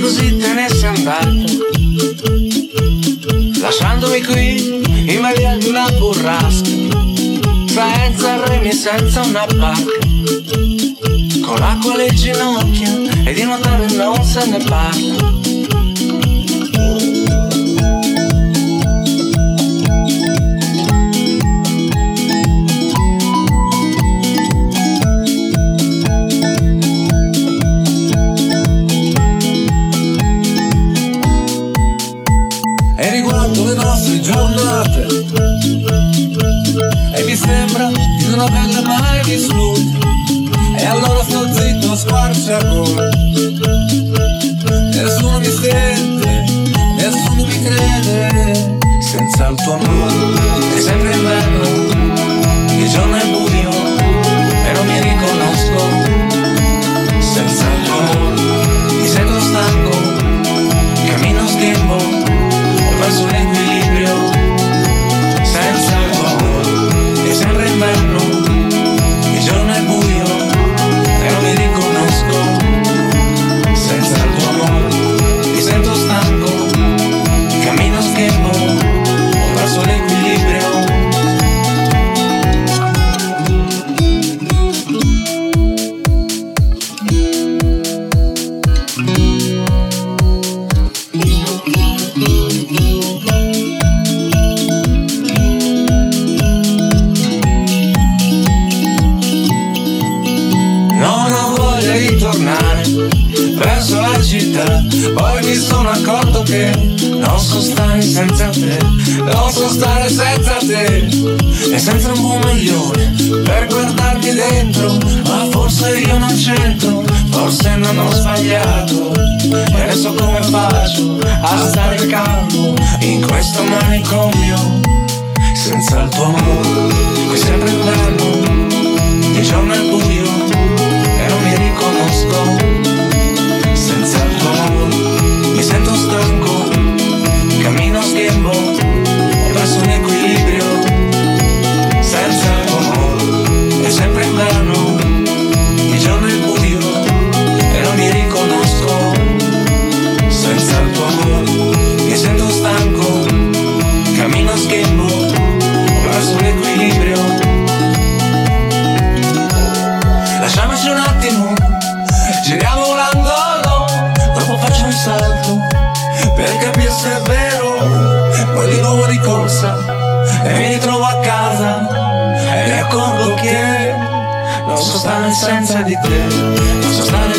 così te ne sei andato. Lasciandomi qui in balia di una burrasca Senza remi, senza una barca. Con l'acqua alle ginocchia e di nuotare non se ne parla non averle mai vissute E allora sto zitto, squarciagola Nessuno mi sente, nessuno mi crede. Senza il tuo amore città. Poi mi sono accorto che non so stare senza te Non so stare senza te. E senza un buon milione per guardarti dentro Ma forse io non c'entro, forse non ho sbagliato. E adesso come faccio a stare calmo in questo manicomio Senza il tuo amore, e mi ritrovo a casa, e mi accorgo che non so stare senza di te, non so stare